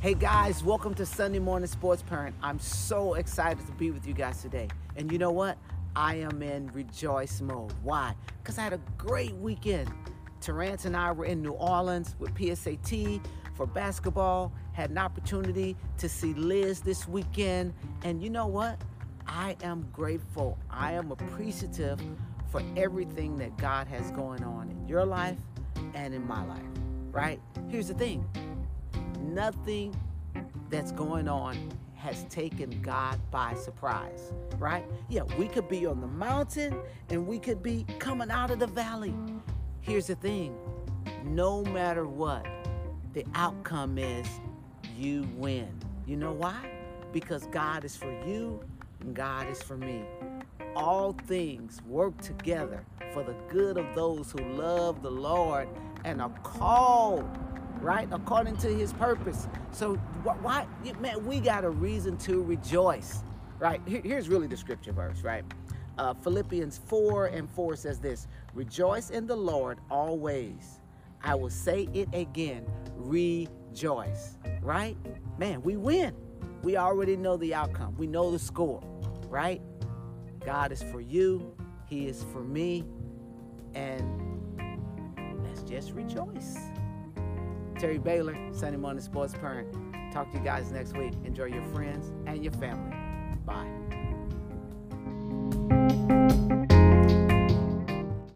Hey guys, welcome to Sunday Morning Sports Parent. I'm so excited to be with you guys today. And you know what? I am in rejoice mode. Why? Because I had a great weekend. Terrence and I were in New Orleans with PSAT for basketball, had an opportunity to see Liz this weekend. And you know what? I am grateful. I am appreciative for everything that God has going on in your life and in my life, right? Here's the thing nothing that's going on has taken God by surprise, right? Yeah, we could be on the mountain and we could be coming out of the valley. Here's the thing no matter what, the outcome is you win. You know why? Because God is for you and God is for me. All things work together for the good of those who love the Lord and are called right? According to his purpose. So why, man, we got a reason to rejoice, right? here's really the scripture verse, right? Uh, Philippians 4 and 4 says this Rejoice in the Lord always. I will say it again, rejoice, right? Man, we win. We already know the outcome, we know the score, right? God is for you, He is for me, and let's just rejoice. Terry Baylor, Sunday Morning Sports Parent. Talk to you guys next week. Enjoy your friends and your family. Bye.